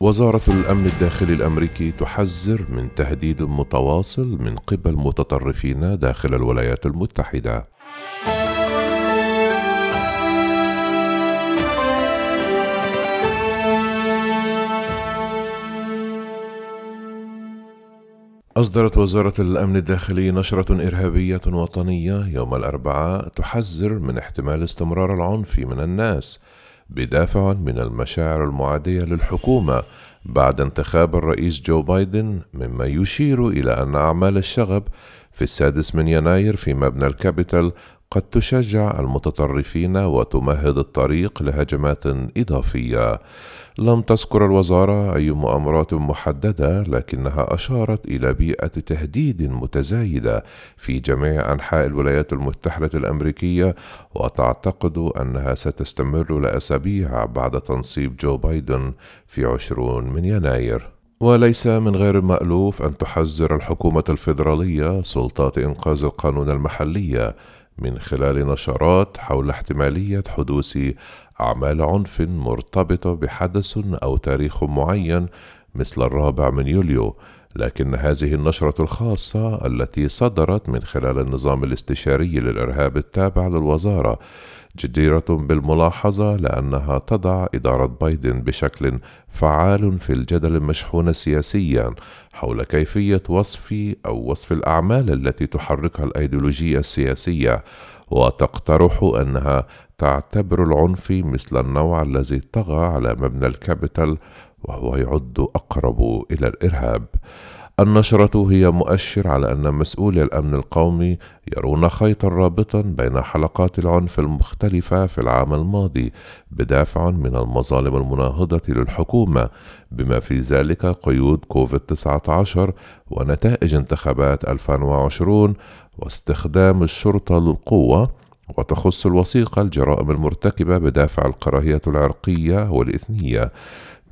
وزارة الأمن الداخلي الأمريكي تحذر من تهديد متواصل من قبل متطرفين داخل الولايات المتحدة. أصدرت وزارة الأمن الداخلي نشرة إرهابية وطنية يوم الأربعاء تحذر من احتمال استمرار العنف من الناس بدافع من المشاعر المعادية للحكومة بعد انتخاب الرئيس جو بايدن مما يشير إلى أن أعمال الشغب في السادس من يناير في مبنى الكابيتال قد تشجع المتطرفين وتمهد الطريق لهجمات إضافية. لم تذكر الوزارة أي مؤامرات محددة لكنها أشارت إلى بيئة تهديد متزايدة في جميع أنحاء الولايات المتحدة الأمريكية وتعتقد أنها ستستمر لأسابيع بعد تنصيب جو بايدن في عشرون من يناير. وليس من غير المألوف أن تحذر الحكومة الفيدرالية سلطات إنقاذ القانون المحلية. من خلال نشرات حول احتمالية حدوث أعمال عنف مرتبطة بحدث أو تاريخ معين مثل الرابع من يوليو. لكن هذه النشرة الخاصة التي صدرت من خلال النظام الاستشاري للإرهاب التابع للوزارة جديرة بالملاحظة لأنها تضع إدارة بايدن بشكل فعال في الجدل المشحون سياسيا حول كيفية وصف أو وصف الأعمال التي تحركها الأيديولوجية السياسية وتقترح أنها تعتبر العنف مثل النوع الذي طغى على مبنى الكابيتال وهو يعد أقرب إلى الإرهاب. النشرة هي مؤشر على أن مسؤولي الأمن القومي يرون خيطا رابطا بين حلقات العنف المختلفة في العام الماضي بدافع من المظالم المناهضة للحكومة بما في ذلك قيود كوفيد 19 ونتائج انتخابات 2020 واستخدام الشرطة للقوة وتخص الوثيقة الجرائم المرتكبة بدافع الكراهية العرقية والإثنية.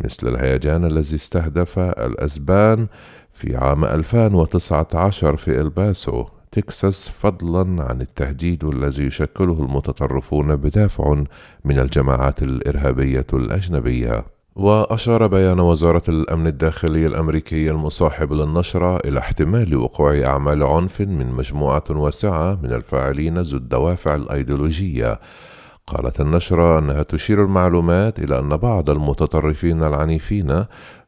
مثل الهيجان الذي استهدف الأسبان في عام 2019 في إلباسو تكساس فضلا عن التهديد الذي يشكله المتطرفون بدافع من الجماعات الإرهابية الأجنبية. وأشار بيان وزارة الأمن الداخلي الأمريكي المصاحب للنشرة إلى احتمال وقوع أعمال عنف من مجموعة واسعة من الفاعلين ذو الدوافع الأيديولوجية. قالت النشرة أنها تشير المعلومات إلى أن بعض المتطرفين العنيفين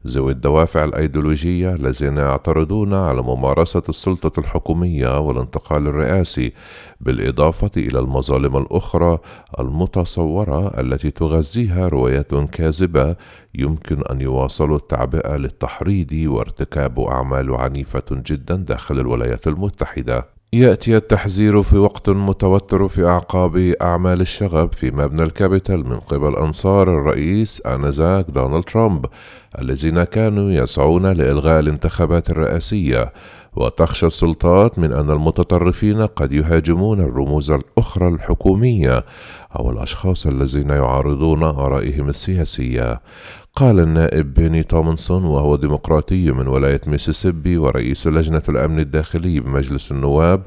ذوي الدوافع الأيديولوجية الذين يعترضون على ممارسة السلطة الحكومية والانتقال الرئاسي بالإضافة إلى المظالم الأخرى المتصورة التي تغذيها روايات كاذبة يمكن أن يواصلوا التعبئة للتحريض وارتكاب أعمال عنيفة جدا داخل الولايات المتحدة. يأتي التحذير في وقت متوتر في أعقاب أعمال الشغب في مبنى الكابيتال من قبل أنصار الرئيس آنذاك دونالد ترامب الذين كانوا يسعون لإلغاء الانتخابات الرئاسية. وتخشى السلطات من أن المتطرفين قد يهاجمون الرموز الأخرى الحكومية أو الأشخاص الذين يعارضون آرائهم السياسية. قال النائب بيني تومنسون وهو ديمقراطي من ولاية ميسيسيبي ورئيس لجنة الأمن الداخلي بمجلس النواب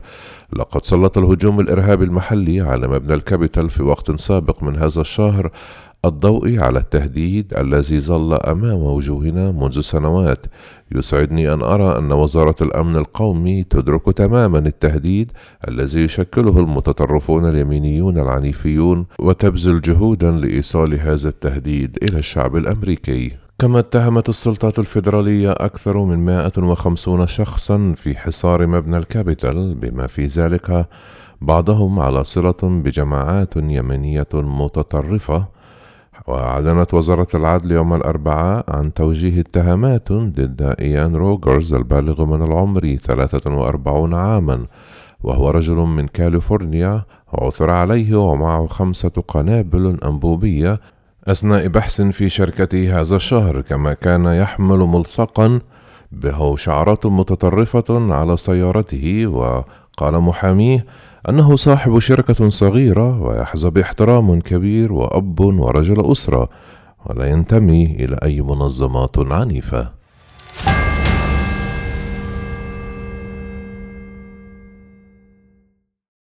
لقد سلط الهجوم الإرهابي المحلي على مبنى الكابيتال في وقت سابق من هذا الشهر الضوء على التهديد الذي ظل أمام وجوهنا منذ سنوات. يسعدني أن أرى أن وزارة الأمن القومي تدرك تماما التهديد الذي يشكله المتطرفون اليمينيون العنيفيون وتبذل جهودا لإيصال هذا التهديد إلى الشعب الأمريكي. كما اتهمت السلطات الفيدرالية أكثر من 150 شخصا في حصار مبنى الكابيتال بما في ذلك بعضهم على صلة بجماعات يمنية متطرفة وأعلنت وزارة العدل يوم الأربعاء عن توجيه اتهامات ضد إيان روجرز البالغ من العمر 43 عاما وهو رجل من كاليفورنيا عثر عليه ومعه خمسة قنابل أنبوبية أثناء بحث في شركته هذا الشهر كما كان يحمل ملصقا به شعارات متطرفة على سيارته وقال محاميه أنه صاحب شركة صغيرة ويحظى باحترام كبير وأب ورجل أسرة ولا ينتمي إلى أي منظمات عنيفة.